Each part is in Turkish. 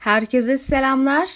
Herkese selamlar.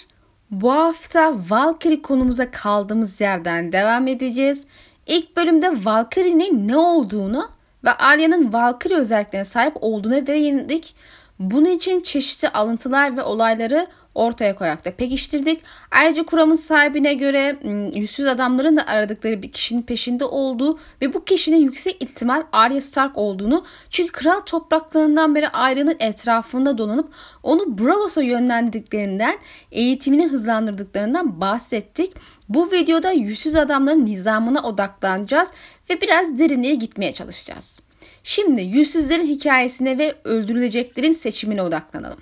Bu hafta Valkyrie konumuza kaldığımız yerden devam edeceğiz. İlk bölümde Valkyrie'nin ne olduğunu ve Arya'nın Valkyrie özelliklerine sahip olduğuna değindik. Bunun için çeşitli alıntılar ve olayları ortaya koyarak da pekiştirdik. Ayrıca kuramın sahibine göre yüzsüz adamların da aradıkları bir kişinin peşinde olduğu ve bu kişinin yüksek ihtimal Arya Stark olduğunu çünkü kral topraklarından beri Arya'nın etrafında dolanıp onu Bravos'a yönlendirdiklerinden eğitimini hızlandırdıklarından bahsettik. Bu videoda yüzsüz adamların nizamına odaklanacağız ve biraz derinliğe gitmeye çalışacağız. Şimdi yüzsüzlerin hikayesine ve öldürüleceklerin seçimine odaklanalım.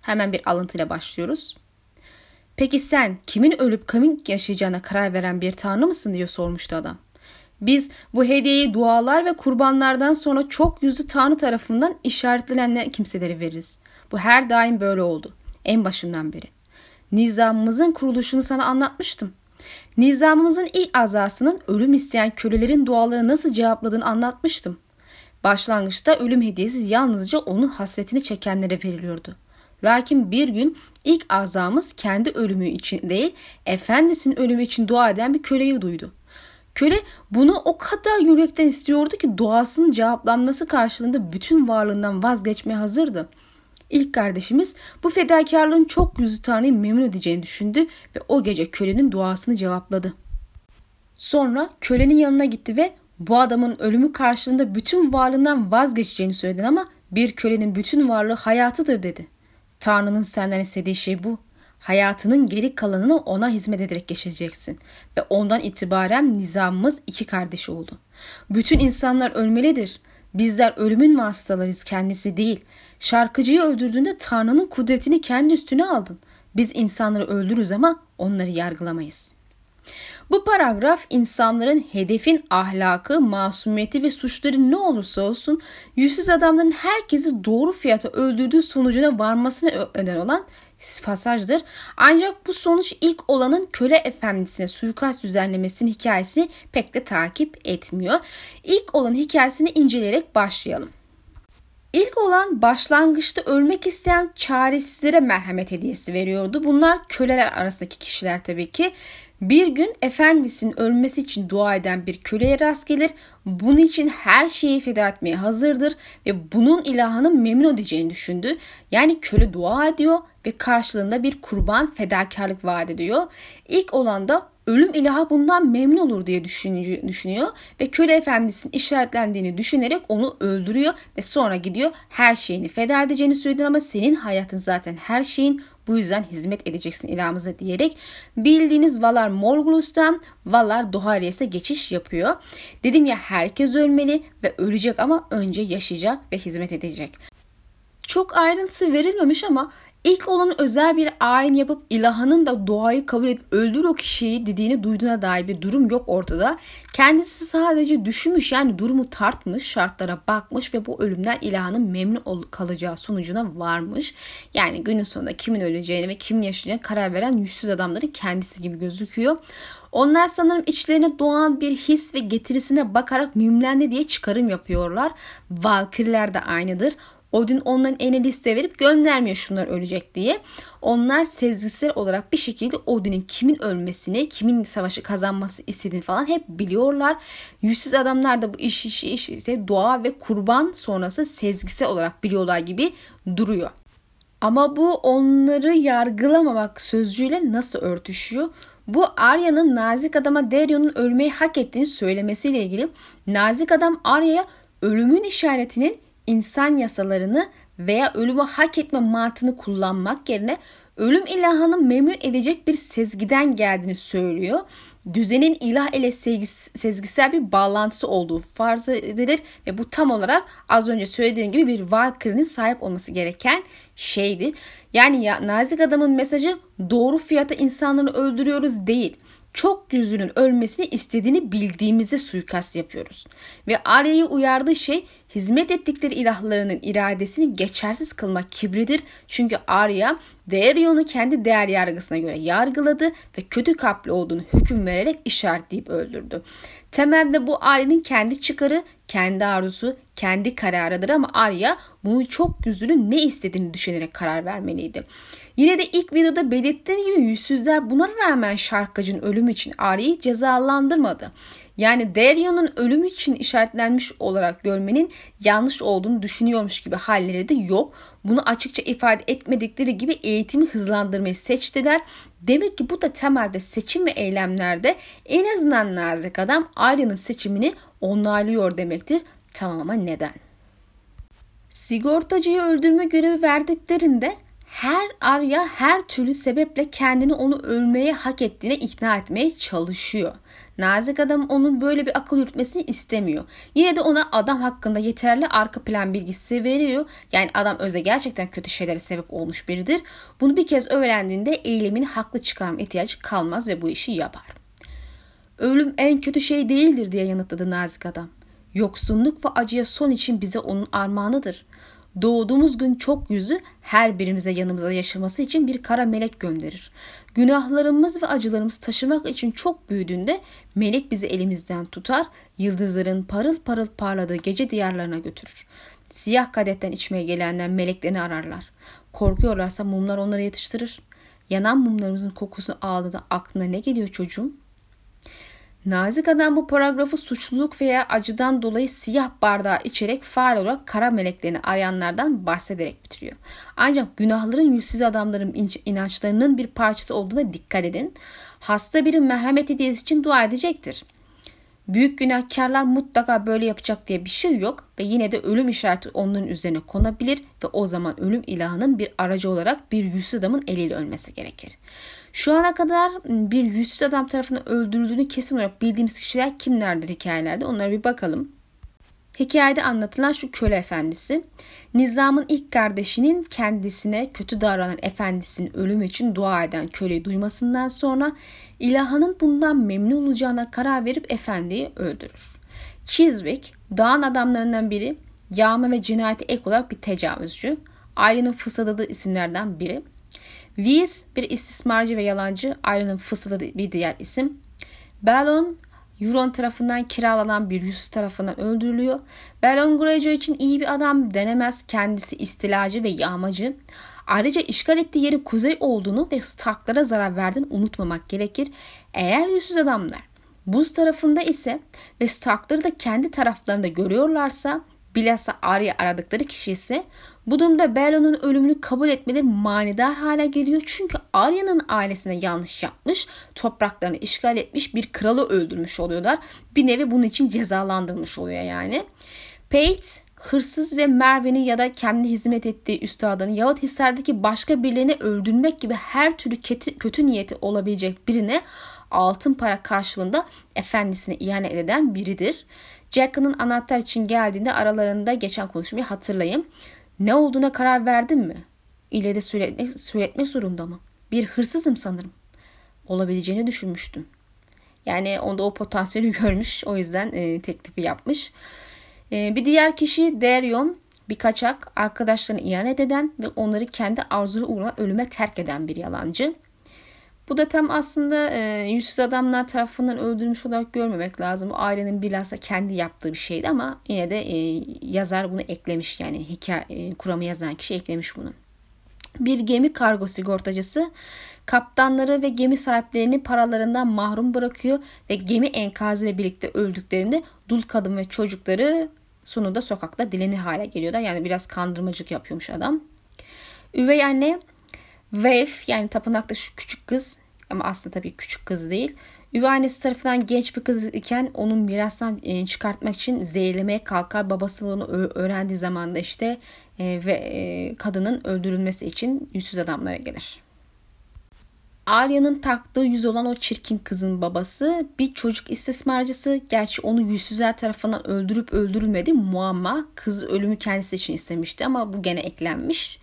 Hemen bir alıntıyla başlıyoruz. Peki sen kimin ölüp kimin yaşayacağına karar veren bir tanrı mısın diye sormuştu adam. Biz bu hediyeyi dualar ve kurbanlardan sonra çok yüzlü tanrı tarafından işaretlenen kimselere veririz. Bu her daim böyle oldu. En başından beri. Nizamımızın kuruluşunu sana anlatmıştım. Nizamımızın ilk azasının ölüm isteyen kölelerin duaları nasıl cevapladığını anlatmıştım. Başlangıçta ölüm hediyesi yalnızca onun hasretini çekenlere veriliyordu. Lakin bir gün ilk azamız kendi ölümü için değil, efendisinin ölümü için dua eden bir köleyi duydu. Köle bunu o kadar yürekten istiyordu ki duasının cevaplanması karşılığında bütün varlığından vazgeçmeye hazırdı. İlk kardeşimiz bu fedakarlığın çok yüzü Tanrı'yı memnun edeceğini düşündü ve o gece kölenin duasını cevapladı. Sonra kölenin yanına gitti ve bu adamın ölümü karşılığında bütün varlığından vazgeçeceğini söyledin ama bir kölenin bütün varlığı hayatıdır dedi. Tanrı'nın senden istediği şey bu. Hayatının geri kalanını ona hizmet ederek geçireceksin. Ve ondan itibaren nizamımız iki kardeş oldu. Bütün insanlar ölmelidir. Bizler ölümün vasıtalarıyız kendisi değil. Şarkıcıyı öldürdüğünde Tanrı'nın kudretini kendi üstüne aldın. Biz insanları öldürürüz ama onları yargılamayız.'' Bu paragraf insanların hedefin ahlakı, masumiyeti ve suçları ne olursa olsun yüzsüz adamların herkesi doğru fiyata öldürdüğü sonucuna varmasına neden olan pasajdır. Ancak bu sonuç ilk olanın köle efendisine suikast düzenlemesinin hikayesini pek de takip etmiyor. İlk olan hikayesini inceleyerek başlayalım. İlk olan başlangıçta ölmek isteyen çaresizlere merhamet hediyesi veriyordu. Bunlar köleler arasındaki kişiler tabii ki. Bir gün efendisinin ölmesi için dua eden bir köleye rast gelir. Bunun için her şeyi feda etmeye hazırdır ve bunun ilahını memnun edeceğini düşündü. Yani köle dua ediyor ve karşılığında bir kurban fedakarlık vaat ediyor. İlk olan da ölüm ilahı bundan memnun olur diye düşünüyor ve köle efendisinin işaretlendiğini düşünerek onu öldürüyor ve sonra gidiyor her şeyini feda edeceğini söyledi ama senin hayatın zaten her şeyin bu yüzden hizmet edeceksin ilahımıza diyerek bildiğiniz Valar Morghulus'tan Valar Doharius'e geçiş yapıyor. Dedim ya herkes ölmeli ve ölecek ama önce yaşayacak ve hizmet edecek. Çok ayrıntı verilmemiş ama İlk olan özel bir ayin yapıp ilahının da doğayı kabul edip öldür o kişiyi dediğini duyduğuna dair bir durum yok ortada. Kendisi sadece düşünmüş yani durumu tartmış, şartlara bakmış ve bu ölümden ilahının memnun kalacağı sonucuna varmış. Yani günün sonunda kimin öleceğini ve kimin yaşayacağını karar veren yüzsüz adamların kendisi gibi gözüküyor. Onlar sanırım içlerine doğan bir his ve getirisine bakarak mümlendi diye çıkarım yapıyorlar. Valkyriler de aynıdır. Odin onların eline liste verip göndermiyor şunlar ölecek diye. Onlar sezgisel olarak bir şekilde Odin'in kimin ölmesini, kimin savaşı kazanması istediğini falan hep biliyorlar. Yüzsüz adamlar da bu iş işi iş işte doğa ve kurban sonrası sezgisel olarak biliyorlar gibi duruyor. Ama bu onları yargılamamak sözcüğüyle nasıl örtüşüyor? Bu Arya'nın nazik adama Darion'un ölmeyi hak ettiğini söylemesiyle ilgili nazik adam Arya'ya ölümün işaretinin insan yasalarını veya ölümü hak etme mantığını kullanmak yerine ölüm ilahını memnun edecek bir sezgiden geldiğini söylüyor. Düzenin ilah ile sezgisel bir bağlantısı olduğu farz edilir ve bu tam olarak az önce söylediğim gibi bir Valkyrie'nin sahip olması gereken şeydi. Yani ya, nazik adamın mesajı doğru fiyata insanları öldürüyoruz değil çok yüzünün ölmesini istediğini bildiğimize suikast yapıyoruz. Ve Arya'yı uyardığı şey hizmet ettikleri ilahlarının iradesini geçersiz kılmak kibridir. Çünkü Arya Daerion'u kendi değer yargısına göre yargıladı ve kötü kalpli olduğunu hüküm vererek işaretleyip öldürdü. Temelde bu Arya'nın kendi çıkarı, kendi arzusu, kendi kararıdır ama Arya bunu çok yüzlü ne istediğini düşünerek karar vermeliydi. Yine de ilk videoda belirttiğim gibi yüzsüzler buna rağmen şarkıcının ölümü için Arya'yı cezalandırmadı. Yani Darion'un ölümü için işaretlenmiş olarak görmenin yanlış olduğunu düşünüyormuş gibi halleri de yok. Bunu açıkça ifade etmedikleri gibi eğitimi hızlandırmayı seçtiler. Demek ki bu da temelde seçim ve eylemlerde en azından nazik adam Arya'nın seçimini onaylıyor demektir. Tamam ama neden? Sigortacıyı öldürme görevi verdiklerinde her Arya her türlü sebeple kendini onu ölmeye hak ettiğine ikna etmeye çalışıyor. Nazik adam onun böyle bir akıl yürütmesini istemiyor. Yine de ona adam hakkında yeterli arka plan bilgisi veriyor. Yani adam öze gerçekten kötü şeylere sebep olmuş biridir. Bunu bir kez öğrendiğinde eylemini haklı çıkarma ihtiyacı kalmaz ve bu işi yapar. Ölüm en kötü şey değildir diye yanıtladı nazik adam. Yoksunluk ve acıya son için bize onun armağanıdır. Doğduğumuz gün çok yüzü her birimize yanımıza yaşaması için bir kara melek gönderir. Günahlarımız ve acılarımız taşımak için çok büyüdüğünde melek bizi elimizden tutar, yıldızların parıl parıl parladığı gece diyarlarına götürür. Siyah kadetten içmeye gelenler meleklerini ararlar. Korkuyorlarsa mumlar onları yetiştirir. Yanan mumlarımızın kokusunu aldığında aklına ne geliyor çocuğum? Nazik adam bu paragrafı suçluluk veya acıdan dolayı siyah bardağı içerek faal olarak kara meleklerini arayanlardan bahsederek bitiriyor. Ancak günahların yüzsüz adamların inançlarının bir parçası olduğuna dikkat edin. Hasta biri merhamet hediyesi için dua edecektir. Büyük günahkarlar mutlaka böyle yapacak diye bir şey yok ve yine de ölüm işareti onların üzerine konabilir ve o zaman ölüm ilahının bir aracı olarak bir yüzsüz adamın eliyle ölmesi gerekir. Şu ana kadar bir yüzsüz adam tarafından öldürüldüğünü kesin olarak bildiğimiz kişiler kimlerdir hikayelerde onlara bir bakalım. Hikayede anlatılan şu köle efendisi, Nizam'ın ilk kardeşinin kendisine kötü davranan efendisinin ölümü için dua eden köleyi duymasından sonra ilahının bundan memnun olacağına karar verip efendiyi öldürür. Chiswick, dağın adamlarından biri, yağma ve cinayeti ek olarak bir tecavüzcü. Ailenin fısıldadığı isimlerden biri. Weiss bir istismarcı ve yalancı, ailenin fısıldadığı bir diğer isim. Bellon Euron tarafından kiralanan bir Yusuf tarafından öldürülüyor. Balon Greyjoy için iyi bir adam denemez. Kendisi istilacı ve yağmacı. Ayrıca işgal ettiği yerin kuzey olduğunu ve Stark'lara zarar verdiğini unutmamak gerekir. Eğer yüzsüz adamlar buz tarafında ise ve Stark'ları da kendi taraflarında görüyorlarsa bilhassa Arya aradıkları kişi ise bu durumda Bella'nın ölümünü kabul etmeleri manidar hale geliyor. Çünkü Arya'nın ailesine yanlış yapmış, topraklarını işgal etmiş bir kralı öldürmüş oluyorlar. Bir nevi bunun için cezalandırmış oluyor yani. Pate hırsız ve Merve'nin ya da kendi hizmet ettiği üstadını yahut Hisar'daki başka birilerini öldürmek gibi her türlü kötü, kötü niyeti olabilecek birine altın para karşılığında efendisine ihanet eden biridir. Jack'ın anahtar için geldiğinde aralarında geçen konuşmayı hatırlayın. Ne olduğuna karar verdin mi? İleri söyletmek, söyletmek zorunda mı? Bir hırsızım sanırım. Olabileceğini düşünmüştüm. Yani onda o potansiyeli görmüş. O yüzden e, teklifi yapmış. E, bir diğer kişi Darion. Bir kaçak, arkadaşlarını ihanet eden ve onları kendi arzuları uğruna ölüme terk eden bir yalancı. Bu da tam aslında e, yüzsüz adamlar tarafından öldürülmüş olarak görmemek lazım. O ailenin bilhassa kendi yaptığı bir şeydi ama yine de e, yazar bunu eklemiş. Yani hikaye e, kuramı yazan kişi eklemiş bunu. Bir gemi kargo sigortacısı kaptanları ve gemi sahiplerini paralarından mahrum bırakıyor ve gemi enkazıyla birlikte öldüklerinde dul kadın ve çocukları sonunda sokakta dileni hale geliyorlar. Yani biraz kandırmacılık yapıyormuş adam. Üvey anne Wave yani tapınakta şu küçük kız ama aslında tabii küçük kız değil. Üvey annesi tarafından genç bir kız iken onun mirastan e, çıkartmak için zehirlemeye kalkar. Babası bunu öğrendiği zaman da işte e, ve e, kadının öldürülmesi için yüzsüz adamlara gelir. Arya'nın taktığı yüz olan o çirkin kızın babası bir çocuk istismarcısı. Gerçi onu yüzsüzler tarafından öldürüp öldürülmedi muamma. Kız ölümü kendisi için istemişti ama bu gene eklenmiş.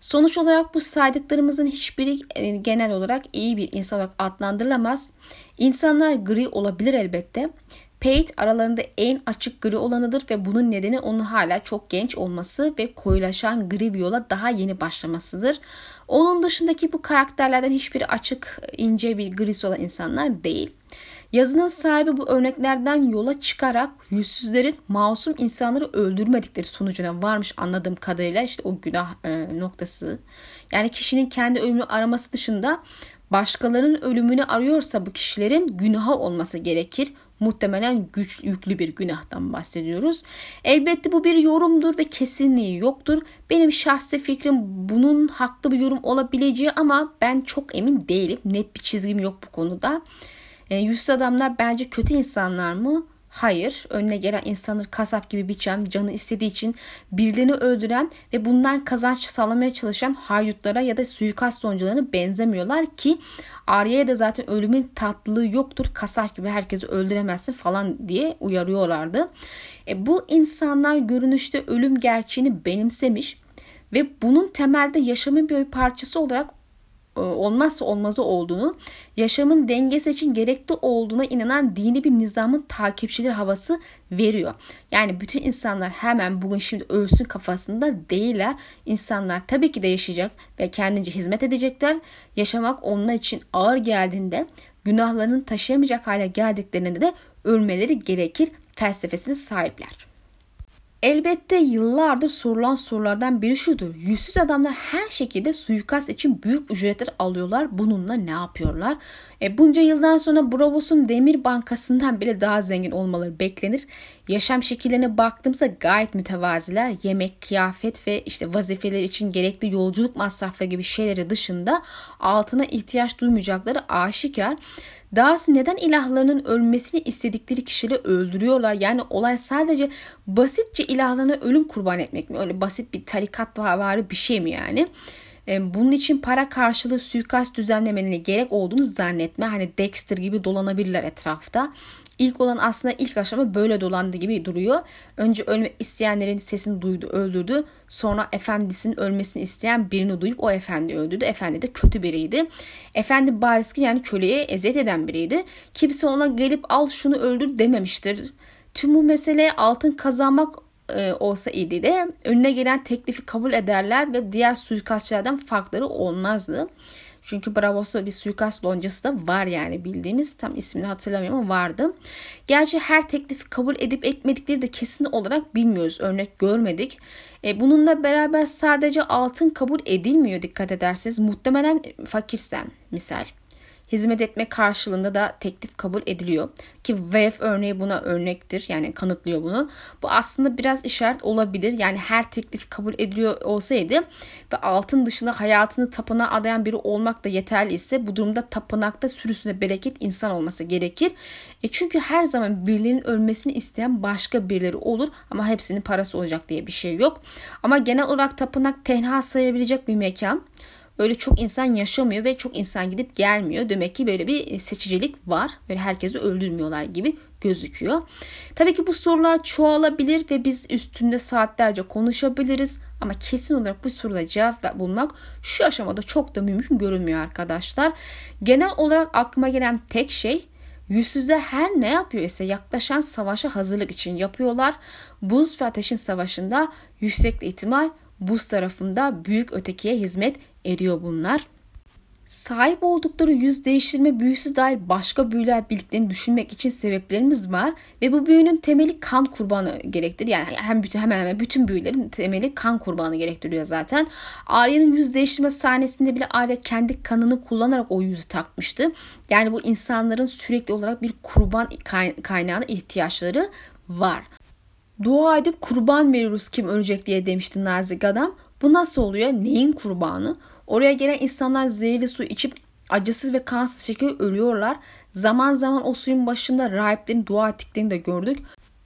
Sonuç olarak bu saydıklarımızın hiçbiri e, genel olarak iyi bir insan olarak adlandırılamaz. İnsanlar gri olabilir elbette. Pate aralarında en açık gri olanıdır ve bunun nedeni onun hala çok genç olması ve koyulaşan gri bir yola daha yeni başlamasıdır. Onun dışındaki bu karakterlerden hiçbiri açık, ince bir grisi olan insanlar değil. Yazının sahibi bu örneklerden yola çıkarak yüzsüzlerin masum insanları öldürmedikleri sonucuna varmış anladığım kadarıyla işte o günah e, noktası. Yani kişinin kendi ölümünü araması dışında başkalarının ölümünü arıyorsa bu kişilerin günahı olması gerekir. Muhtemelen güç yüklü bir günahtan bahsediyoruz. Elbette bu bir yorumdur ve kesinliği yoktur. Benim şahsi fikrim bunun haklı bir yorum olabileceği ama ben çok emin değilim. Net bir çizgim yok bu konuda. E, yüzsüz adamlar bence kötü insanlar mı? Hayır, önüne gelen insanları kasap gibi biçen, canı istediği için birilerini öldüren ve bundan kazanç sağlamaya çalışan haydutlara ya da suikast soncularına benzemiyorlar ki Arya'ya da zaten ölümün tatlılığı yoktur. Kasap gibi herkesi öldüremezsin falan diye uyarıyorlardı. E, bu insanlar görünüşte ölüm gerçeğini benimsemiş ve bunun temelde yaşamın bir parçası olarak olmazsa olmazı olduğunu, yaşamın dengesi için gerekli olduğuna inanan dini bir nizamın takipçileri havası veriyor. Yani bütün insanlar hemen bugün şimdi ölsün kafasında değiller. İnsanlar tabii ki de yaşayacak ve kendince hizmet edecekler. Yaşamak onlar için ağır geldiğinde günahlarını taşıyamayacak hale geldiklerinde de ölmeleri gerekir felsefesine sahipler. Elbette yıllardır sorulan sorulardan biri şudur. Yüzsüz adamlar her şekilde suikast için büyük ücretler alıyorlar. Bununla ne yapıyorlar? E, bunca yıldan sonra Bravos'un Demir Bankası'ndan bile daha zengin olmaları beklenir. Yaşam şekillerine baktığımızda gayet mütevaziler. Yemek, kıyafet ve işte vazifeler için gerekli yolculuk masrafları gibi şeyleri dışında altına ihtiyaç duymayacakları aşikar. Dahası neden ilahlarının ölmesini istedikleri kişileri öldürüyorlar? Yani olay sadece basitçe ilahlarına ölüm kurban etmek mi? Öyle basit bir tarikat var bir şey mi yani? E, bunun için para karşılığı suikast düzenlemelerine gerek olduğunu zannetme. Hani Dexter gibi dolanabilirler etrafta. İlk olan aslında ilk aşama böyle dolandı gibi duruyor. Önce ölmek isteyenlerin sesini duydu, öldürdü. Sonra efendisinin ölmesini isteyen birini duyup o efendi öldürdü. Efendi de kötü biriydi. Efendi bariski yani köleye eziyet eden biriydi. Kimse ona gelip al şunu öldür dememiştir. Tüm bu mesele altın kazanmak e, olsa idi de önüne gelen teklifi kabul ederler ve diğer suikastçılardan farkları olmazdı. Çünkü Bravos'ta bir suikast loncası da var yani bildiğimiz tam ismini hatırlamıyorum ama vardı. Gerçi her teklifi kabul edip etmedikleri de kesin olarak bilmiyoruz. Örnek görmedik. E, bununla beraber sadece altın kabul edilmiyor dikkat ederseniz. Muhtemelen fakirsen misal hizmet etme karşılığında da teklif kabul ediliyor. Ki VF örneği buna örnektir. Yani kanıtlıyor bunu. Bu aslında biraz işaret olabilir. Yani her teklif kabul ediliyor olsaydı ve altın dışında hayatını tapınağa adayan biri olmak da yeterli ise bu durumda tapınakta sürüsüne bereket insan olması gerekir. E çünkü her zaman birilerinin ölmesini isteyen başka birileri olur ama hepsinin parası olacak diye bir şey yok. Ama genel olarak tapınak tenha sayabilecek bir mekan. Öyle çok insan yaşamıyor ve çok insan gidip gelmiyor. Demek ki böyle bir seçicilik var. Böyle herkesi öldürmüyorlar gibi gözüküyor. Tabii ki bu sorular çoğalabilir ve biz üstünde saatlerce konuşabiliriz. Ama kesin olarak bu sorulara cevap bulmak şu aşamada çok da mümkün görünmüyor arkadaşlar. Genel olarak aklıma gelen tek şey Yüzsüzler her ne yapıyor ise yaklaşan savaşa hazırlık için yapıyorlar. Buz ve ateşin savaşında yüksek ihtimal buz tarafında büyük ötekiye hizmet ediyor bunlar. Sahip oldukları yüz değiştirme büyüsü dair başka büyüler bildiklerini düşünmek için sebeplerimiz var ve bu büyünün temeli kan kurbanı gerektirir. Yani hem bütün hemen hemen bütün büyülerin temeli kan kurbanı gerektiriyor zaten. Arya'nın yüz değiştirme sahnesinde bile Arya kendi kanını kullanarak o yüzü takmıştı. Yani bu insanların sürekli olarak bir kurban kaynağına ihtiyaçları var. Dua edip kurban veriyoruz kim ölecek diye demişti nazik adam. Bu nasıl oluyor? Neyin kurbanı? Oraya gelen insanlar zehirli su içip acısız ve kansız şekilde ölüyorlar. Zaman zaman o suyun başında rahiplerin dua ettiklerini de gördük.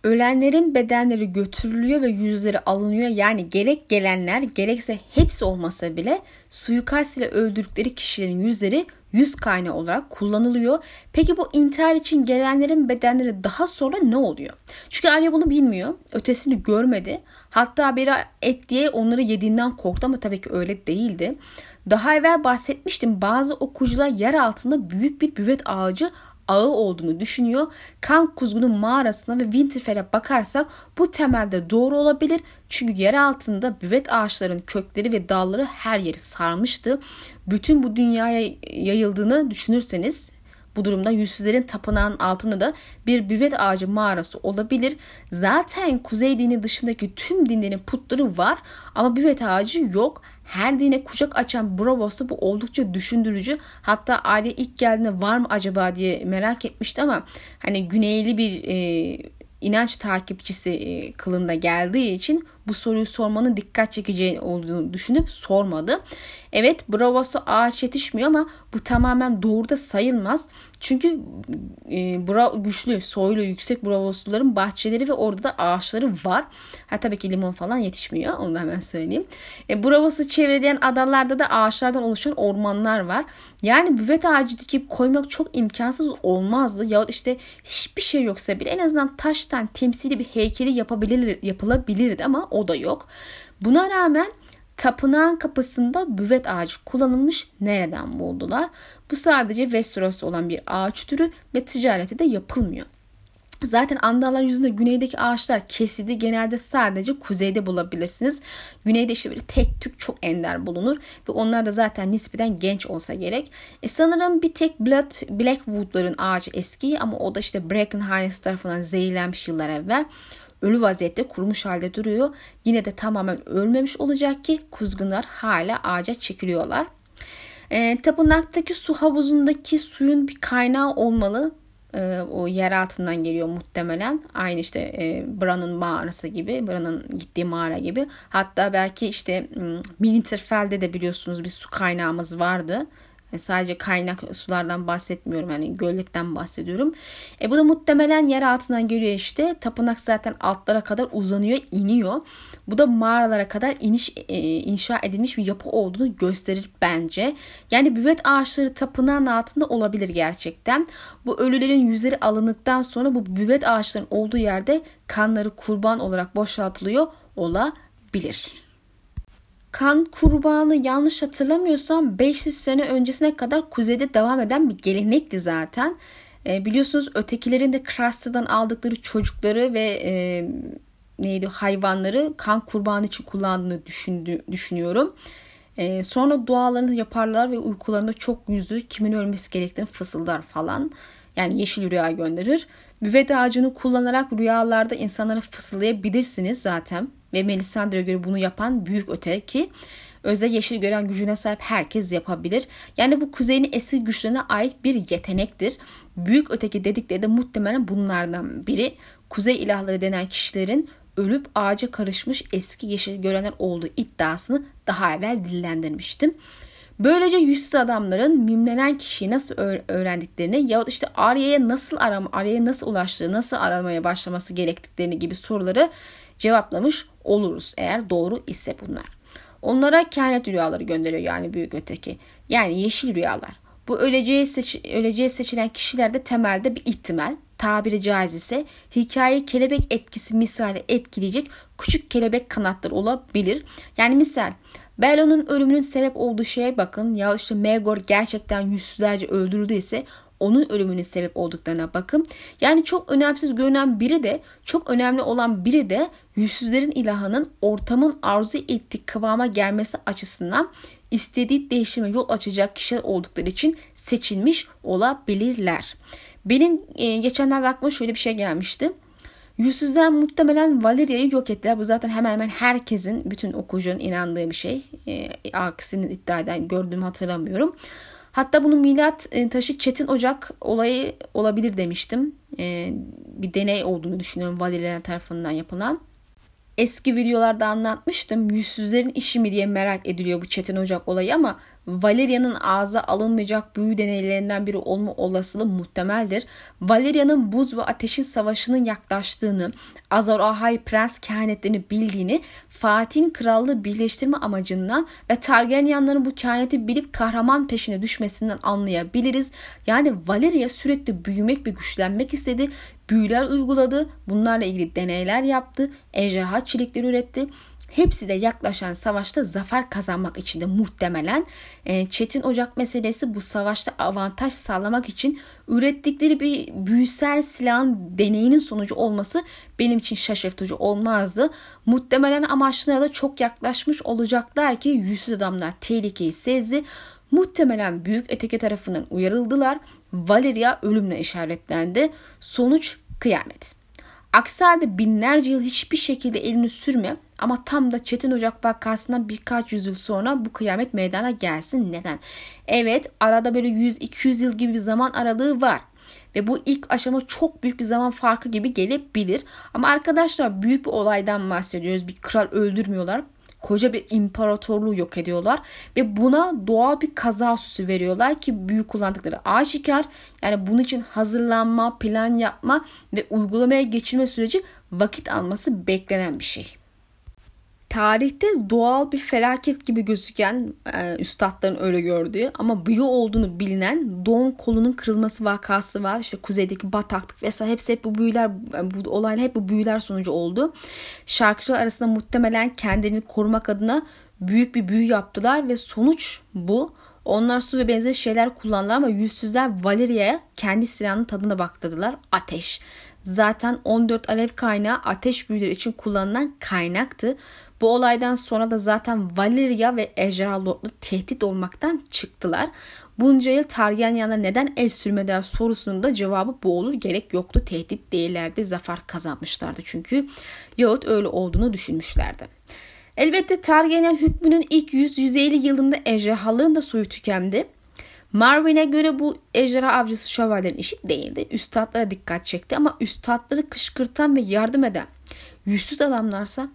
Ölenlerin bedenleri götürülüyor ve yüzleri alınıyor. Yani gerek gelenler gerekse hepsi olmasa bile suikast ile öldürdükleri kişilerin yüzleri yüz kaynağı olarak kullanılıyor. Peki bu intihar için gelenlerin bedenleri daha sonra ne oluyor? Çünkü Arya bunu bilmiyor. Ötesini görmedi. Hatta bir et diye onları yediğinden korktu ama tabii ki öyle değildi. Daha evvel bahsetmiştim bazı okuyucular yer altında büyük bir büvet ağacı ağı olduğunu düşünüyor. Kan kuzgunun mağarasına ve Winterfell'e bakarsak bu temelde doğru olabilir. Çünkü yer altında büvet ağaçların kökleri ve dalları her yeri sarmıştı. Bütün bu dünyaya yayıldığını düşünürseniz Bu durumda yüzsüzlerin tapınağın altında da bir büvet ağacı mağarası olabilir. Zaten kuzey dini dışındaki tüm dinlerin putları var ama büvet ağacı yok. Her dine kucak açan Bravos'ta bu oldukça düşündürücü. Hatta aile ilk geldiğinde var mı acaba diye merak etmişti ama hani güneyli bir e, inanç takipçisi e, kılında geldiği için bu soruyu sormanın dikkat çekici olduğunu düşünüp sormadı. Evet Bravos'ta ağaç yetişmiyor ama bu tamamen doğru da sayılmaz. Çünkü e, bra güçlü, soylu, yüksek Bravosluların bahçeleri ve orada da ağaçları var. Ha tabii ki limon falan yetişmiyor. Onu da hemen söyleyeyim. E, Bravos'u çevreleyen adalarda da ağaçlardan oluşan ormanlar var. Yani büvet ağacı dikip koymak çok imkansız olmazdı. Ya işte hiçbir şey yoksa bile en azından taştan temsili bir heykeli yapabilir, yapılabilirdi ama o da yok. Buna rağmen tapınağın kapısında büvet ağacı kullanılmış nereden buldular? Bu sadece Westeros'ta olan bir ağaç türü ve ticareti de yapılmıyor. Zaten Andallar yüzünde güneydeki ağaçlar kesildi. Genelde sadece kuzeyde bulabilirsiniz. Güneyde işte böyle tek tük çok ender bulunur. Ve onlar da zaten nispeten genç olsa gerek. E sanırım bir tek Blood, Blackwood'ların ağacı eski ama o da işte Bracken Hines tarafından zehirlenmiş yıllar evvel ölü vaziyette kurumuş halde duruyor. Yine de tamamen ölmemiş olacak ki kuzgunlar hala ağaca çekiliyorlar. E, tapınaktaki su havuzundaki suyun bir kaynağı olmalı. E, o yer altından geliyor muhtemelen. Aynı işte e, Bran'ın mağarası gibi. Bran'ın gittiği mağara gibi. Hatta belki işte Winterfell'de de biliyorsunuz bir su kaynağımız vardı. E, sadece kaynak sulardan bahsetmiyorum yani gölgetten bahsediyorum. E bu da muhtemelen yer altından geliyor işte. Tapınak zaten altlara kadar uzanıyor, iniyor. Bu da mağaralara kadar iniş e, inşa edilmiş bir yapı olduğunu gösterir bence. Yani büvet ağaçları tapınağın altında olabilir gerçekten. Bu ölülerin yüzleri alındıktan sonra bu büvet ağaçların olduğu yerde kanları kurban olarak boşaltılıyor olabilir. Kan kurbanı yanlış hatırlamıyorsam 500 sene öncesine kadar kuzeyde devam eden bir gelenekti zaten. E, biliyorsunuz ötekilerin de Craster'dan aldıkları çocukları ve e, neydi hayvanları kan kurbanı için kullandığını düşündü, düşünüyorum. E, sonra dualarını yaparlar ve uykularında çok yüzü kimin ölmesi gerektiğini fısıldar falan. Yani yeşil rüya gönderir. Büvet ağacını kullanarak rüyalarda insanlara fısıldayabilirsiniz zaten. Ve Melisandre'ye göre bunu yapan büyük öte ki özel yeşil gören gücüne sahip herkes yapabilir. Yani bu kuzeyin eski güçlerine ait bir yetenektir. Büyük öteki dedikleri de muhtemelen bunlardan biri. Kuzey ilahları denen kişilerin ölüp ağaca karışmış eski yeşil görenler olduğu iddiasını daha evvel dillendirmiştim. Böylece yüzsüz adamların mimlenen kişiyi nasıl öğrendiklerini yahut işte Arya'ya nasıl arama, Arya'ya nasıl ulaştığı, nasıl aramaya başlaması gerektiklerini gibi soruları cevaplamış oluruz eğer doğru ise bunlar. Onlara kehanet rüyaları gönderiyor yani büyük öteki. Yani yeşil rüyalar. Bu öleceği, seç, öleceği seçilen kişilerde temelde bir ihtimal tabiri caiz ise hikaye kelebek etkisi misali etkileyecek küçük kelebek kanatları olabilir. Yani misal Bella'nın ölümünün sebep olduğu şeye bakın ya işte Megor gerçekten yüzsüzlerce öldürüldüyse onun ölümünün sebep olduklarına bakın. Yani çok önemsiz görünen biri de çok önemli olan biri de yüzsüzlerin ilahının ortamın arzu ettiği kıvama gelmesi açısından istediği değişime yol açacak kişiler oldukları için seçilmiş olabilirler. Benim e, geçenlerde aklıma şöyle bir şey gelmişti. Yüzsüzler muhtemelen Valeria'yı yok ettiler. Bu zaten hemen hemen herkesin, bütün okuyucunun inandığı bir şey. E, aksini iddia eden gördüğümü hatırlamıyorum. Hatta bunu milat e, taşı Çetin Ocak olayı olabilir demiştim. E, bir deney olduğunu düşünüyorum Valerian tarafından yapılan. Eski videolarda anlatmıştım. Yüzsüzlerin işi mi diye merak ediliyor bu Çetin Ocak olayı ama Valeria'nın ağza alınmayacak büyü deneylerinden biri olma olasılığı muhtemeldir. Valeria'nın buz ve ateşin savaşının yaklaştığını, Azor Ahai prens kehanetlerini bildiğini, Fatih'in krallığı birleştirme amacından ve Targaryenların bu kehaneti bilip kahraman peşine düşmesinden anlayabiliriz. Yani Valeria sürekli büyümek ve güçlenmek istedi. Büyüler uyguladı. Bunlarla ilgili deneyler yaptı. Ejderha çelikleri üretti Hepsi de yaklaşan savaşta zafer kazanmak için de muhtemelen e, Çetin Ocak meselesi bu savaşta avantaj sağlamak için ürettikleri bir büyüsel silahın deneyinin sonucu olması benim için şaşırtıcı olmazdı. Muhtemelen amaçlarına da çok yaklaşmış olacaklar ki yüzsüz adamlar tehlikeyi sezdi. Muhtemelen büyük öteki tarafından uyarıldılar. Valeria ölümle işaretlendi. Sonuç kıyamet. Aksi halde binlerce yıl hiçbir şekilde elini sürme ama tam da Çetin Ocak vakasından birkaç yüzyıl sonra bu kıyamet meydana gelsin. Neden? Evet arada böyle 100-200 yıl gibi bir zaman aralığı var. Ve bu ilk aşama çok büyük bir zaman farkı gibi gelebilir. Ama arkadaşlar büyük bir olaydan bahsediyoruz. Bir kral öldürmüyorlar koca bir imparatorluğu yok ediyorlar ve buna doğal bir kaza süsü veriyorlar ki büyük kullandıkları aşikar. Yani bunun için hazırlanma, plan yapma ve uygulamaya geçirme süreci vakit alması beklenen bir şey tarihte doğal bir felaket gibi gözüken e, üstadların öyle gördüğü ama büyü olduğunu bilinen don kolunun kırılması vakası var. İşte kuzeydeki bataklık vesaire hepsi hep bu büyüler bu olaylar hep bu büyüler sonucu oldu. Şarkıcılar arasında muhtemelen kendini korumak adına büyük bir büyü yaptılar ve sonuç bu. Onlar su ve benzeri şeyler kullandılar ama yüzsüzler Valeria'ya kendi silahının tadına baktırdılar. Ateş. Zaten 14 alev kaynağı ateş büyüleri için kullanılan kaynaktı. Bu olaydan sonra da zaten Valeria ve Ejderha Lord'lu tehdit olmaktan çıktılar. Bunca yıl Targaryenler neden el sürmediler sorusunun da cevabı bu olur. Gerek yoktu. Tehdit değillerdi. Zafer kazanmışlardı çünkü. Yahut öyle olduğunu düşünmüşlerdi. Elbette Targaryen hükmünün ilk 100-150 yılında ejderhaların da soyu tükendi. Marvin'e göre bu ejderha avcısı şövalyenin işi değildi. Üstadlara dikkat çekti ama üstadları kışkırtan ve yardım eden yüzsüz adamlarsa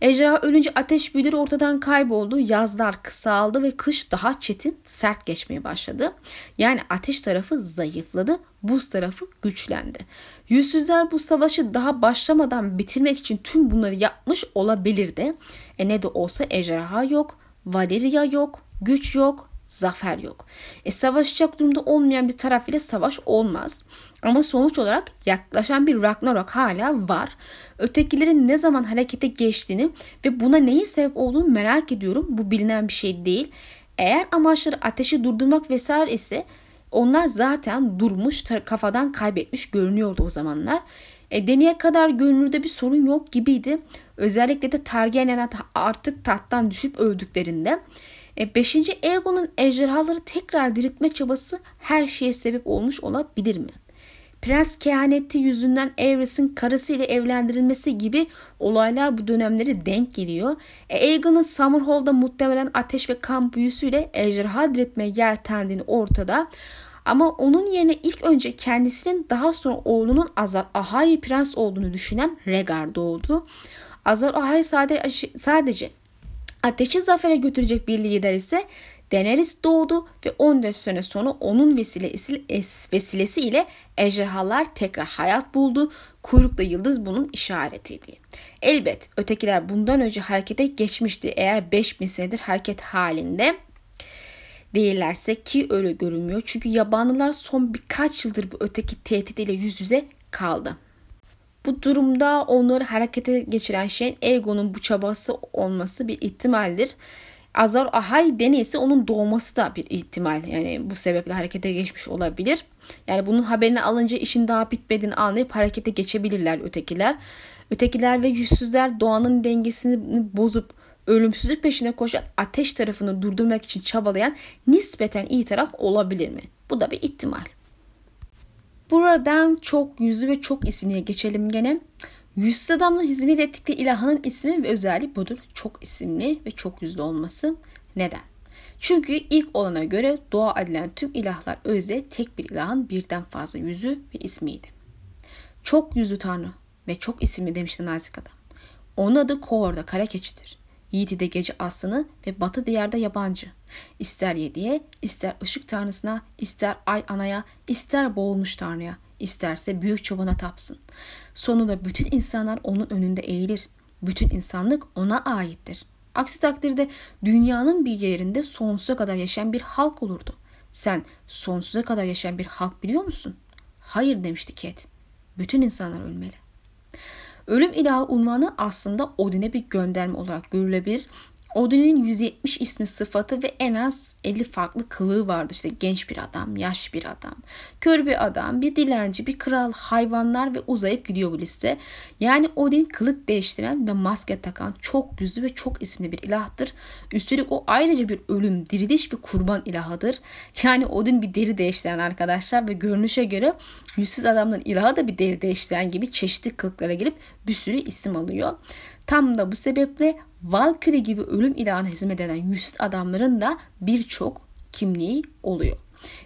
Ejderha ölünce ateş büyüleri ortadan kayboldu. Yazlar kısaldı ve kış daha çetin, sert geçmeye başladı. Yani ateş tarafı zayıfladı, buz tarafı güçlendi. Yüzsüzler bu savaşı daha başlamadan bitirmek için tüm bunları yapmış olabilirdi. E ne de olsa ejderha yok, Valeria yok, güç yok, zafer yok. E savaşacak durumda olmayan bir taraf ile savaş olmaz. Ama sonuç olarak yaklaşan bir Ragnarok hala var. Ötekilerin ne zaman harekete geçtiğini ve buna neyin sebep olduğunu merak ediyorum. Bu bilinen bir şey değil. Eğer amaçları ateşi durdurmak vesaire ise onlar zaten durmuş kafadan kaybetmiş görünüyordu o zamanlar. E, deneye kadar görünürde bir sorun yok gibiydi. Özellikle de Targaryenler artık tahttan düşüp öldüklerinde. E, beşinci Aegon'un ejderhaları tekrar diriltme çabası her şeye sebep olmuş olabilir mi? Prens kehaneti yüzünden Aerys'in karısı ile evlendirilmesi gibi olaylar bu dönemleri denk geliyor. E, Aegon'un Summerhall'da muhtemelen ateş ve kan büyüsüyle ejderha diriltmeye yeltendiğini ortada. Ama onun yerine ilk önce kendisinin daha sonra oğlunun Azar Ahai prens olduğunu düşünen Rhaegar doğdu. Azar Ahai sadece, sadece ateşi zafere götürecek bir lider ise Daenerys doğdu ve 14 sene sonra onun vesilesi, vesilesiyle ejderhalar tekrar hayat buldu. Kuyruklu yıldız bunun işaretiydi. Elbet ötekiler bundan önce harekete geçmişti eğer 5000 senedir hareket halinde değillerse ki öyle görünmüyor. Çünkü yabanlılar son birkaç yıldır bu öteki tehditle yüz yüze kaldı. Bu durumda onları harekete geçiren şeyin Egon'un bu çabası olması bir ihtimaldir. Azar Ahay deneyse onun doğması da bir ihtimal. Yani bu sebeple harekete geçmiş olabilir. Yani bunun haberini alınca işin daha bitmediğini anlayıp harekete geçebilirler ötekiler. Ötekiler ve yüzsüzler doğanın dengesini bozup ölümsüzlük peşine koşan ateş tarafını durdurmak için çabalayan nispeten iyi taraf olabilir mi? Bu da bir ihtimal. Buradan çok yüzlü ve çok ismiye geçelim gene. Yüzsüz adamla hizmet ettikleri ilahının ismi ve özelliği budur. Çok isimli ve çok yüzlü olması. Neden? Çünkü ilk olana göre dua edilen tüm ilahlar özde tek bir ilahın birden fazla yüzü ve ismiydi. Çok yüzlü tanrı ve çok isimli demişti nazik adam. Onun adı Koor'da kara keçidir. Yiğit'i de gece aslanı ve batı diyarda yabancı. İster yediye, ister ışık tanrısına, ister ay anaya, ister boğulmuş tanrıya, isterse büyük çobana tapsın. Sonunda bütün insanlar onun önünde eğilir. Bütün insanlık ona aittir. Aksi takdirde dünyanın bir yerinde sonsuza kadar yaşayan bir halk olurdu. Sen sonsuza kadar yaşayan bir halk biliyor musun? Hayır demişti Ket. Bütün insanlar ölmeli. Ölüm ilahı unvanı aslında Odin'e bir gönderme olarak görülebilir. Odin'in 170 ismi sıfatı ve en az 50 farklı kılığı vardı. İşte genç bir adam, yaş bir adam, kör bir adam, bir dilenci, bir kral, hayvanlar ve uzayıp gidiyor bu liste. Yani Odin kılık değiştiren ve maske takan çok yüzlü ve çok isimli bir ilahtır. Üstelik o ayrıca bir ölüm, diriliş ve kurban ilahıdır. Yani Odin bir deri değiştiren arkadaşlar ve görünüşe göre yüzsüz adamların ilahı da bir deri değiştiren gibi çeşitli kılıklara gelip bir sürü isim alıyor. Tam da bu sebeple Valkyrie gibi ölüm ilahına hizmet eden yüzsüz adamların da birçok kimliği oluyor.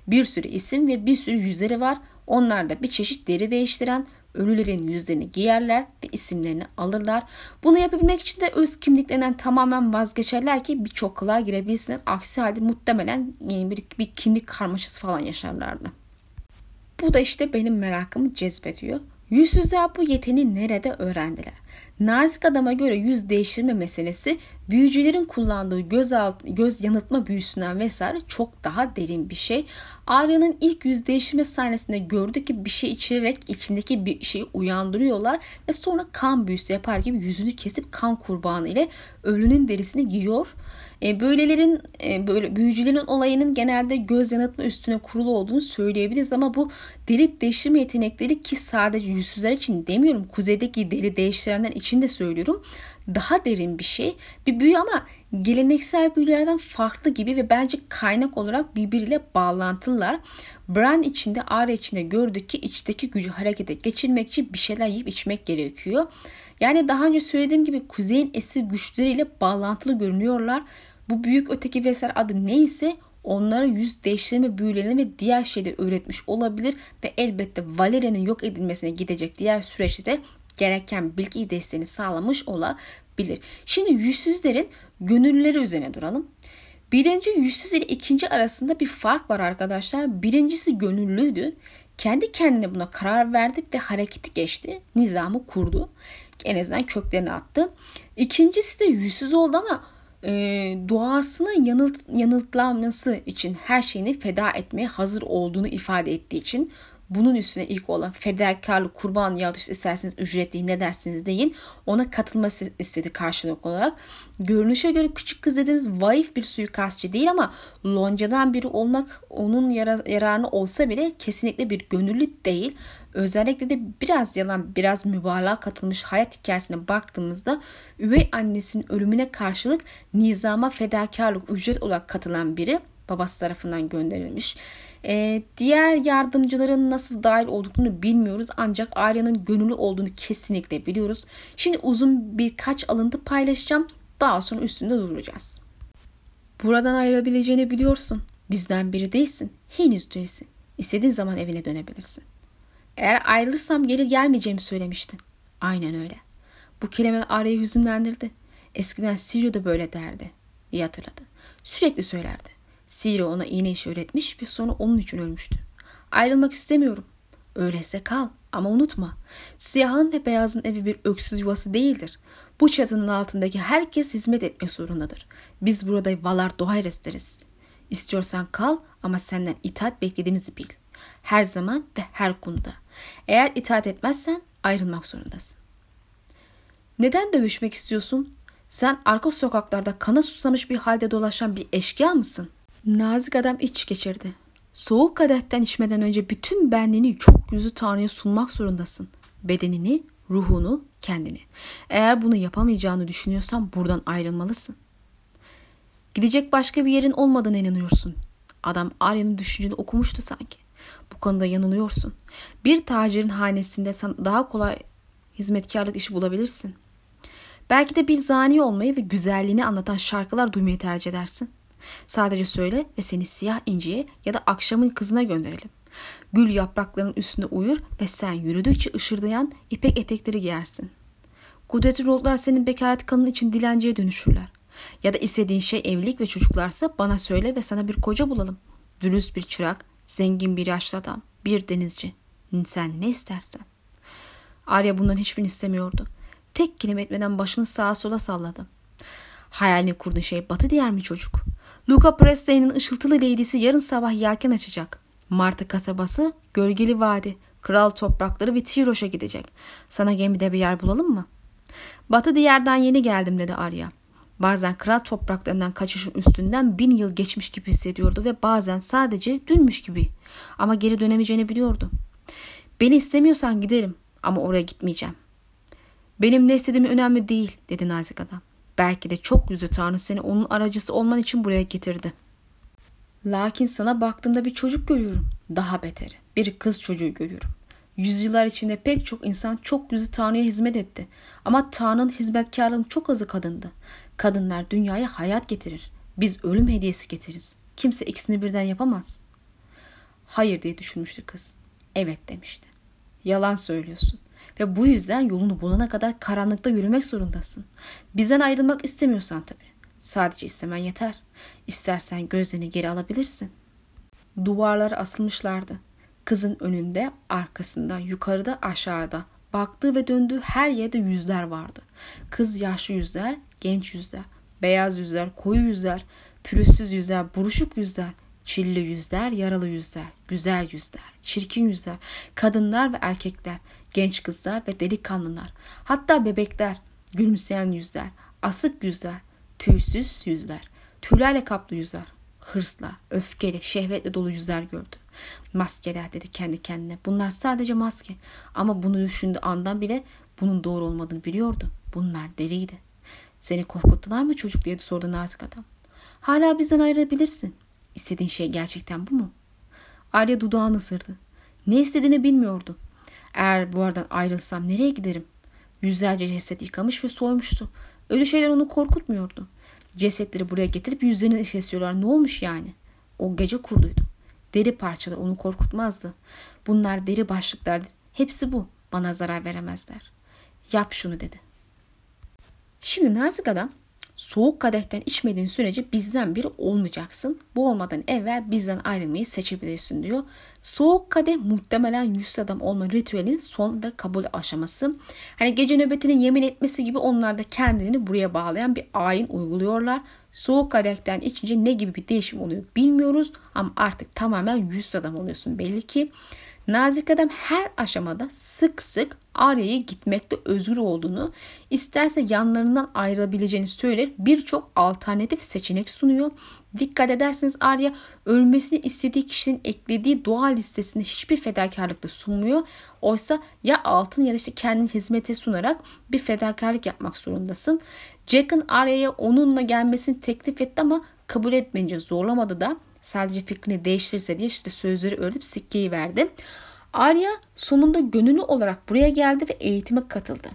Bir sürü isim ve bir sürü yüzleri var. Onlar da bir çeşit deri değiştiren ölülerin yüzlerini giyerler ve isimlerini alırlar. Bunu yapabilmek için de öz kimliklerinden tamamen vazgeçerler ki birçok kılığa girebilsin. Aksi halde muhtemelen yeni bir, bir kimlik karmaşası falan yaşarlardı. Bu da işte benim merakımı cezbediyor. Yüzsüzler bu yeteneği nerede öğrendiler? Nazik adama göre yüz değiştirme meselesi büyücülerin kullandığı göz, alt, göz yanıltma büyüsünden vesaire çok daha derin bir şey. Arya'nın ilk yüz değiştirme sahnesinde gördü ki bir şey içirerek içindeki bir şeyi uyandırıyorlar ve sonra kan büyüsü yapar gibi yüzünü kesip kan kurbanı ile ölünün derisini giyiyor. E, böylelerin e, böyle büyücülerin olayının genelde göz yanıltma üstüne kurulu olduğunu söyleyebiliriz ama bu deri değiştirme yetenekleri ki sadece yüzsüzler için demiyorum. Kuzeydeki deri değiştirenler için de söylüyorum. Daha derin bir şey. Bir büyü ama geleneksel büyülerden farklı gibi ve bence kaynak olarak birbiriyle bağlantılılar. Bran içinde, Arya içinde gördük ki içteki gücü harekete geçirmek için bir şeyler yiyip içmek gerekiyor. Yani daha önce söylediğim gibi kuzeyin eski güçleriyle bağlantılı görünüyorlar. Bu büyük öteki vesaire adı neyse onlara yüz değiştirme büyülerini ve diğer şeyleri öğretmiş olabilir ve elbette Valeria'nın yok edilmesine gidecek diğer süreçte de gereken bilgi desteğini sağlamış olabilir. Şimdi yüzsüzlerin gönüllüleri üzerine duralım. Birinci yüzsüz ile ikinci arasında bir fark var arkadaşlar. Birincisi gönüllüydü. Kendi kendine buna karar verdi ve hareketi geçti. Nizamı kurdu. En azından köklerini attı. İkincisi de yüzsüz oldu ama e, doğasının yanılt, yanıltlanması için her şeyini feda etmeye hazır olduğunu ifade ettiği için bunun üstüne ilk olan fedakarlık, kurban ya da işte isterseniz ücretli ne dersiniz deyin ona katılması istedi karşılık olarak. Görünüşe göre küçük kız dediğimiz vaif bir suikastçı değil ama loncadan biri olmak onun yara, yararına olsa bile kesinlikle bir gönüllü değil. Özellikle de biraz yalan, biraz mübalağa katılmış hayat hikayesine baktığımızda üvey annesinin ölümüne karşılık nizama fedakarlık, ücret olarak katılan biri babası tarafından gönderilmiş. Ee, diğer yardımcıların nasıl dahil olduklarını bilmiyoruz ancak Arya'nın gönüllü olduğunu kesinlikle biliyoruz. Şimdi uzun birkaç alıntı paylaşacağım. Daha sonra üstünde duracağız. Buradan ayrılabileceğini biliyorsun. Bizden biri değilsin. Henüz değilsin. İstediğin zaman evine dönebilirsin. Eğer ayrılırsam geri gelmeyeceğimi söylemiştin. Aynen öyle. Bu kelime Arya'yı hüzünlendirdi. Eskiden Sirio da böyle derdi diye hatırladı. Sürekli söylerdi. Siri ona iğne işi öğretmiş ve sonra onun için ölmüştü. Ayrılmak istemiyorum. Öyleyse kal ama unutma. Siyahın ve beyazın evi bir öksüz yuvası değildir. Bu çatının altındaki herkes hizmet etmek zorundadır. Biz burada Valar Dohaires deriz. İstiyorsan kal ama senden itaat beklediğimizi bil. Her zaman ve her konuda. Eğer itaat etmezsen ayrılmak zorundasın. Neden dövüşmek istiyorsun? Sen arka sokaklarda kana susamış bir halde dolaşan bir eşkıya mısın? Nazik adam iç geçirdi. Soğuk kadetten içmeden önce bütün benliğini çok yüzü Tanrı'ya sunmak zorundasın. Bedenini, ruhunu, kendini. Eğer bunu yapamayacağını düşünüyorsan buradan ayrılmalısın. Gidecek başka bir yerin olmadığına inanıyorsun. Adam Arya'nın düşünceni okumuştu sanki. Bu konuda yanılıyorsun. Bir tacirin hanesinde sen daha kolay hizmetkarlık işi bulabilirsin. Belki de bir zani olmayı ve güzelliğini anlatan şarkılar duymayı tercih edersin. Sadece söyle ve seni siyah inciye ya da akşamın kızına gönderelim. Gül yapraklarının üstüne uyur ve sen yürüdükçe ışırdayan ipek etekleri giyersin. Kudretli ruhlar senin bekaret kanın için dilenciye dönüşürler. Ya da istediğin şey evlilik ve çocuklarsa bana söyle ve sana bir koca bulalım. Dürüst bir çırak, zengin bir yaşlı adam, bir denizci. Sen ne istersen. Arya bundan hiçbirini istemiyordu. Tek kelime etmeden başını sağa sola salladı. Hayalini kurduğun şey batı diğer mi çocuk? Luca Presley'nin ışıltılı leydisi yarın sabah yelken açacak. Martı kasabası, gölgeli vadi, kral toprakları ve Tiroş'a gidecek. Sana gemide bir yer bulalım mı? Batı diyardan yeni geldim dedi Arya. Bazen kral topraklarından kaçışın üstünden bin yıl geçmiş gibi hissediyordu ve bazen sadece dünmüş gibi. Ama geri dönemeyeceğini biliyordu. Beni istemiyorsan giderim ama oraya gitmeyeceğim. Benim ne istediğim önemli değil dedi nazik adam. Belki de çok yüzü Tanrı seni onun aracısı olman için buraya getirdi. Lakin sana baktığımda bir çocuk görüyorum. Daha beteri. Bir kız çocuğu görüyorum. Yüzyıllar içinde pek çok insan çok yüzü Tanrı'ya hizmet etti. Ama Tanrı'nın hizmetkarlığının çok azı kadındı. Kadınlar dünyaya hayat getirir. Biz ölüm hediyesi getiririz. Kimse ikisini birden yapamaz. Hayır diye düşünmüştü kız. Evet demişti. Yalan söylüyorsun. Ve bu yüzden yolunu bulana kadar karanlıkta yürümek zorundasın. Bizden ayrılmak istemiyorsan tabii. Sadece istemen yeter. İstersen gözlerini geri alabilirsin. Duvarlar asılmışlardı. Kızın önünde, arkasında, yukarıda, aşağıda. Baktığı ve döndüğü her yerde yüzler vardı. Kız yaşlı yüzler, genç yüzler, beyaz yüzler, koyu yüzler, pürüzsüz yüzler, buruşuk yüzler, çilli yüzler, yaralı yüzler, güzel yüzler, çirkin yüzler, kadınlar ve erkekler, genç kızlar ve delikanlılar, hatta bebekler, gülümseyen yüzler, asık yüzler, tüysüz yüzler, tüylerle kaplı yüzler, hırsla, öfkeyle, şehvetle dolu yüzler gördü. Maskeler dedi kendi kendine. Bunlar sadece maske. Ama bunu düşündüğü andan bile bunun doğru olmadığını biliyordu. Bunlar deliydi. Seni korkuttular mı çocuk diye sordu nazik adam. Hala bizden ayrılabilirsin. İstediğin şey gerçekten bu mu? Arya dudağını ısırdı. Ne istediğini bilmiyordu. Eğer bu aradan ayrılsam nereye giderim? Yüzlerce ceset yıkamış ve soymuştu. Ölü şeyler onu korkutmuyordu. Cesetleri buraya getirip yüzlerini kesiyorlar. Ne olmuş yani? O gece kurduydu. Deri parçalar onu korkutmazdı. Bunlar deri başlıklardı. Hepsi bu. Bana zarar veremezler. Yap şunu dedi. Şimdi nazik adam soğuk kadehten içmediğin sürece bizden biri olmayacaksın. Bu olmadan evvel bizden ayrılmayı seçebilirsin diyor. Soğuk kadeh muhtemelen yüz adam olma ritüelinin son ve kabul aşaması. Hani gece nöbetinin yemin etmesi gibi onlar da kendilerini buraya bağlayan bir ayin uyguluyorlar. Soğuk kadehten içince ne gibi bir değişim oluyor bilmiyoruz ama artık tamamen yüz adam oluyorsun belli ki. Nazik adam her aşamada sık sık Arya'ya gitmekte özgür olduğunu, isterse yanlarından ayrılabileceğini söyler birçok alternatif seçenek sunuyor. Dikkat ederseniz Arya ölmesini istediği kişinin eklediği dua listesinde hiçbir fedakarlık da sunmuyor. Oysa ya altın ya da işte kendini hizmete sunarak bir fedakarlık yapmak zorundasın. Jack'ın Arya'ya onunla gelmesini teklif etti ama kabul etmeyince zorlamadı da sadece fikrini değiştirirse diye işte sözleri öğretip sikkeyi verdi. Arya sonunda gönüllü olarak buraya geldi ve eğitime katıldı.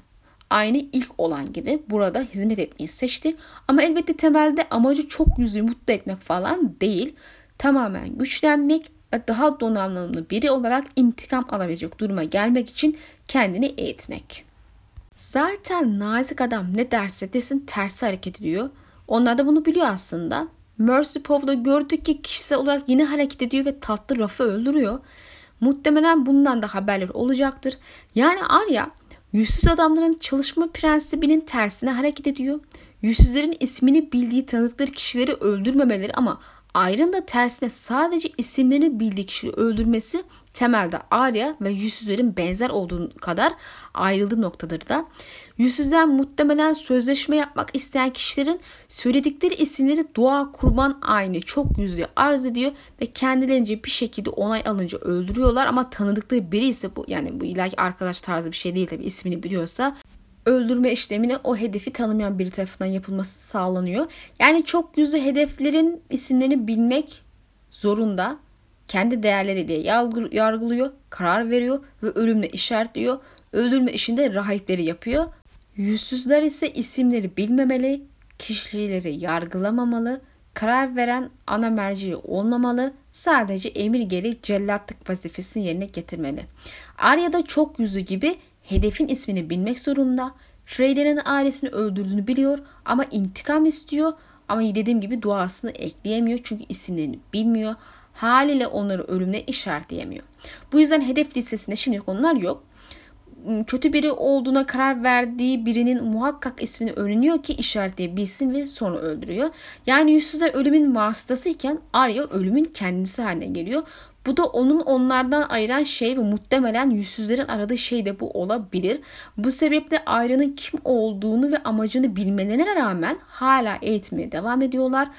Aynı ilk olan gibi burada hizmet etmeyi seçti. Ama elbette temelde amacı çok yüzü mutlu etmek falan değil. Tamamen güçlenmek ve daha donanımlı biri olarak intikam alabilecek duruma gelmek için kendini eğitmek. Zaten nazik adam ne derse desin tersi hareket ediyor. Onlar da bunu biliyor aslında. Mercy Pov'da gördük ki kişisel olarak yine hareket ediyor ve tatlı Raf'ı öldürüyor. Muhtemelen bundan da haberler olacaktır. Yani Arya yüzsüz adamların çalışma prensibinin tersine hareket ediyor. Yüzsüzlerin ismini bildiği tanıdıkları kişileri öldürmemeleri ama ayrında tersine sadece isimlerini bildiği kişileri öldürmesi temelde Arya ve yüzsüzlerin benzer olduğu kadar ayrıldığı noktadır da. Yüzsüzler muhtemelen sözleşme yapmak isteyen kişilerin söyledikleri isimleri dua kurban aynı çok yüzlü arz ediyor ve kendilerince bir şekilde onay alınca öldürüyorlar ama tanıdıkları biri ise bu yani bu ilahi arkadaş tarzı bir şey değil tabi ismini biliyorsa öldürme işlemine o hedefi tanımayan biri tarafından yapılması sağlanıyor. Yani çok yüzlü hedeflerin isimlerini bilmek zorunda kendi değerleriyle yargılıyor, karar veriyor ve ölümle işaretliyor. Öldürme işinde rahipleri yapıyor. Yüzsüzler ise isimleri bilmemeli, kişileri yargılamamalı, karar veren ana merci olmamalı, sadece emir geri cellatlık vazifesini yerine getirmeli. Arya da çok yüzlü gibi hedefin ismini bilmek zorunda. Freyler'in ailesini öldürdüğünü biliyor ama intikam istiyor. Ama dediğim gibi duasını ekleyemiyor çünkü isimlerini bilmiyor haliyle onları ölümle işaretleyemiyor. Bu yüzden hedef listesinde şimdilik onlar yok. kötü biri olduğuna karar verdiği birinin muhakkak ismini öğreniyor ki işaretleyebilsin ve sonra öldürüyor. Yani yüzsüzler ölümün vasıtasıyken Arya ölümün kendisi haline geliyor. Bu da onun onlardan ayıran şey ve muhtemelen yüzsüzlerin aradığı şey de bu olabilir. Bu sebeple Arya'nın kim olduğunu ve amacını bilmelerine rağmen hala eğitmeye devam ediyorlar.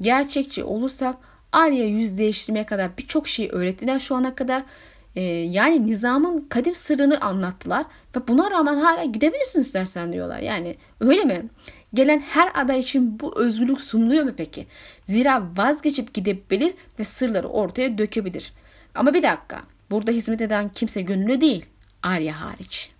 Gerçekçi olursak Arya yüz değiştirmeye kadar birçok şey öğrettiler şu ana kadar. Ee, yani nizamın kadim sırrını anlattılar ve buna rağmen hala gidebilirsin istersen diyorlar. Yani öyle mi? Gelen her aday için bu özgürlük sunuluyor mu peki? Zira vazgeçip gidebilir ve sırları ortaya dökebilir. Ama bir dakika. Burada hizmet eden kimse gönüllü değil. Arya hariç.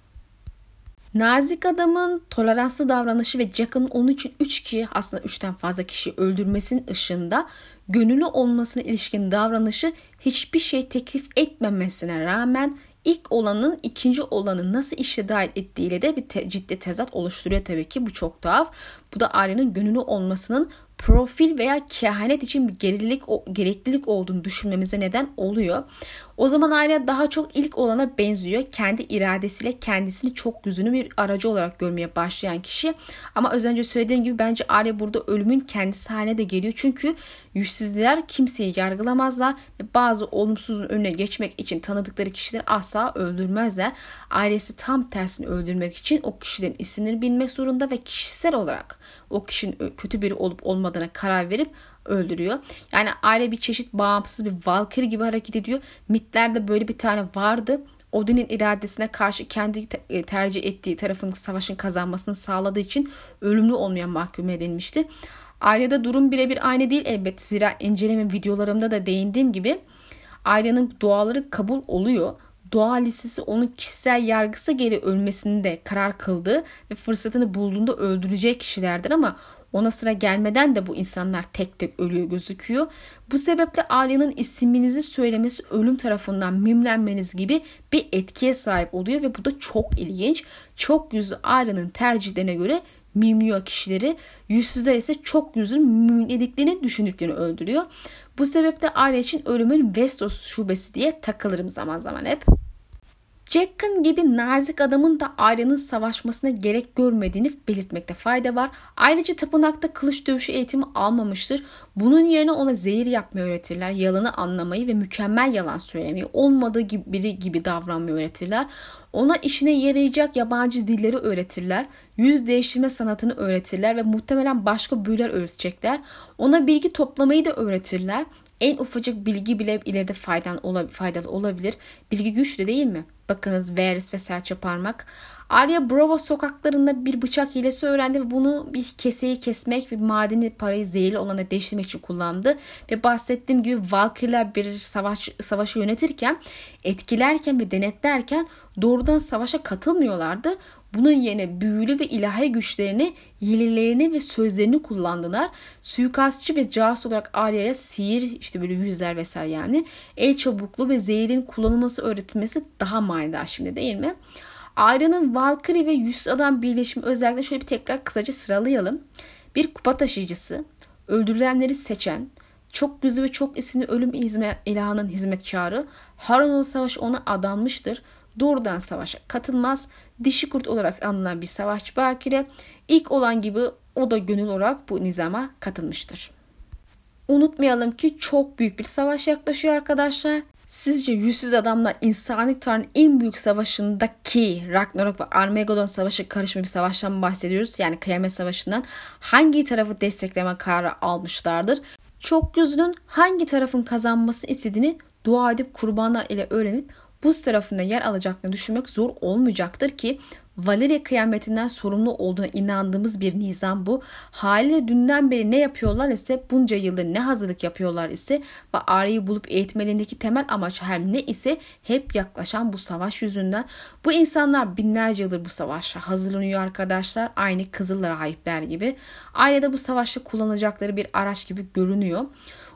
Nazik adamın toleranslı davranışı ve Jack'ın onun için 3 kişi aslında 3'ten fazla kişi öldürmesinin ışığında gönüllü olmasına ilişkin davranışı hiçbir şey teklif etmemesine rağmen ilk olanın ikinci olanı nasıl işe dahil ettiğiyle de bir te- ciddi tezat oluşturuyor tabii ki. Bu çok tuhaf. Bu da ailenin gönüllü olmasının profil veya kehanet için bir gereklilik, gereklilik olduğunu düşünmemize neden oluyor. O zaman aile daha çok ilk olana benziyor. Kendi iradesiyle kendisini çok yüzünü bir aracı olarak görmeye başlayan kişi. Ama az önce söylediğim gibi bence aile burada ölümün kendisi haline de geliyor. Çünkü yüzsüzler kimseyi yargılamazlar ve bazı olumsuzun önüne geçmek için tanıdıkları kişileri asla öldürmezler. Ailesi tam tersini öldürmek için o kişilerin isimlerini bilmek zorunda ve kişisel olarak o kişinin kötü biri olup olmadığına karar verip öldürüyor. Yani aile bir çeşit bağımsız bir Valkyrie gibi hareket ediyor. Mitlerde böyle bir tane vardı. Odin'in iradesine karşı kendi e, tercih ettiği tarafın savaşın kazanmasını sağladığı için ölümlü olmayan mahkum edilmişti. Ailede durum birebir aynı değil elbette. Zira inceleme videolarımda da değindiğim gibi ailenin duaları kabul oluyor. Dua listesi onun kişisel yargısı geri ölmesinde karar kıldığı ve fırsatını bulduğunda öldürecek kişilerdir ama ona sıra gelmeden de bu insanlar tek tek ölüyor gözüküyor. Bu sebeple Arya'nın isminizi söylemesi ölüm tarafından mimlenmeniz gibi bir etkiye sahip oluyor ve bu da çok ilginç. Çok yüzlü Arya'nın tercihlerine göre mimliyor kişileri. Yüzsüzler ise çok yüzlü mimlediklerini düşündüklerini öldürüyor. Bu sebeple aile için ölümün Vestos şubesi diye takılırım zaman zaman hep. Jackson gibi nazik adamın da ailenin savaşmasına gerek görmediğini belirtmekte fayda var. Ayrıca tapınakta kılıç dövüşü eğitimi almamıştır. Bunun yerine ona zehir yapmayı öğretirler. Yalanı anlamayı ve mükemmel yalan söylemeyi olmadığı gibi biri gibi davranmayı öğretirler. Ona işine yarayacak yabancı dilleri öğretirler. Yüz değiştirme sanatını öğretirler ve muhtemelen başka büyüler öğretecekler. Ona bilgi toplamayı da öğretirler. En ufacık bilgi bile ileride faydalı olabilir. Bilgi güçlü değil mi? Bakınız Varys ve Serçe Parmak. Arya Bravo sokaklarında bir bıçak hilesi öğrendi ve bunu bir keseyi kesmek ve madeni parayı zehirli olana değiştirmek için kullandı. Ve bahsettiğim gibi Valkyrie'ler bir savaş, savaşı yönetirken, etkilerken ve denetlerken doğrudan savaşa katılmıyorlardı. Bunun yerine büyülü ve ilahi güçlerini, hilelerini ve sözlerini kullandılar. Suikastçı ve casus olarak Arya'ya sihir, işte böyle yüzler vesaire yani el çabukluğu ve zehirin kullanılması öğretilmesi daha manidar şimdi değil mi? Arya'nın Valkyrie ve Yüz Adam birleşimi özellikle şöyle bir tekrar kısaca sıralayalım. Bir kupa taşıyıcısı, öldürülenleri seçen, çok yüzü ve çok isimli ölüm hizmet, ilahının hizmetkarı, Harun'un savaşı ona adanmıştır. Doğrudan savaşa katılmaz. Dişi kurt olarak anılan bir savaşçı Bakire ilk olan gibi o da gönül olarak bu nizama katılmıştır. Unutmayalım ki çok büyük bir savaş yaklaşıyor arkadaşlar. Sizce yüzsüz adamlar insanlık tarihinin en büyük savaşındaki Ragnarok ve Armageddon savaşı karışımı bir savaştan bahsediyoruz? Yani kıyamet savaşından hangi tarafı destekleme kararı almışlardır? Çok yüzünün hangi tarafın kazanması istediğini dua edip kurbana ile öğrenip buz tarafında yer alacaklarını düşünmek zor olmayacaktır ki Valeria kıyametinden sorumlu olduğuna inandığımız bir nizam bu. Haliyle dünden beri ne yapıyorlar ise bunca yıldır ne hazırlık yapıyorlar ise ve Arya'yı bulup eğitmelerindeki temel amaç her ne ise hep yaklaşan bu savaş yüzünden. Bu insanlar binlerce yıldır bu savaşa hazırlanıyor arkadaşlar. Aynı Kızıl rahipler gibi. Ayrıca bu savaşta kullanacakları bir araç gibi görünüyor.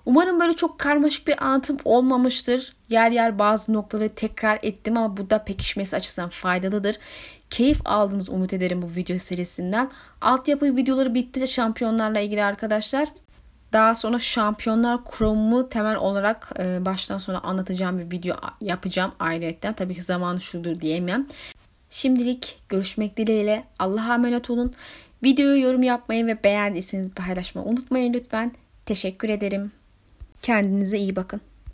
Umarım böyle çok karmaşık bir anlatım olmamıştır. Yer yer bazı noktaları tekrar ettim ama bu da pekişmesi açısından faydalıdır. Keyif aldınız umut ederim bu video serisinden. Altyapı videoları bitti şampiyonlarla ilgili arkadaşlar. Daha sonra şampiyonlar kurumu temel olarak e, baştan sona anlatacağım bir video yapacağım ayrıyetten. Tabii ki zamanı şudur diyemem. Şimdilik görüşmek dileğiyle. Allah'a emanet olun. Videoyu yorum yapmayı ve beğendiyseniz paylaşmayı unutmayın lütfen. Teşekkür ederim. Kendinize iyi bakın.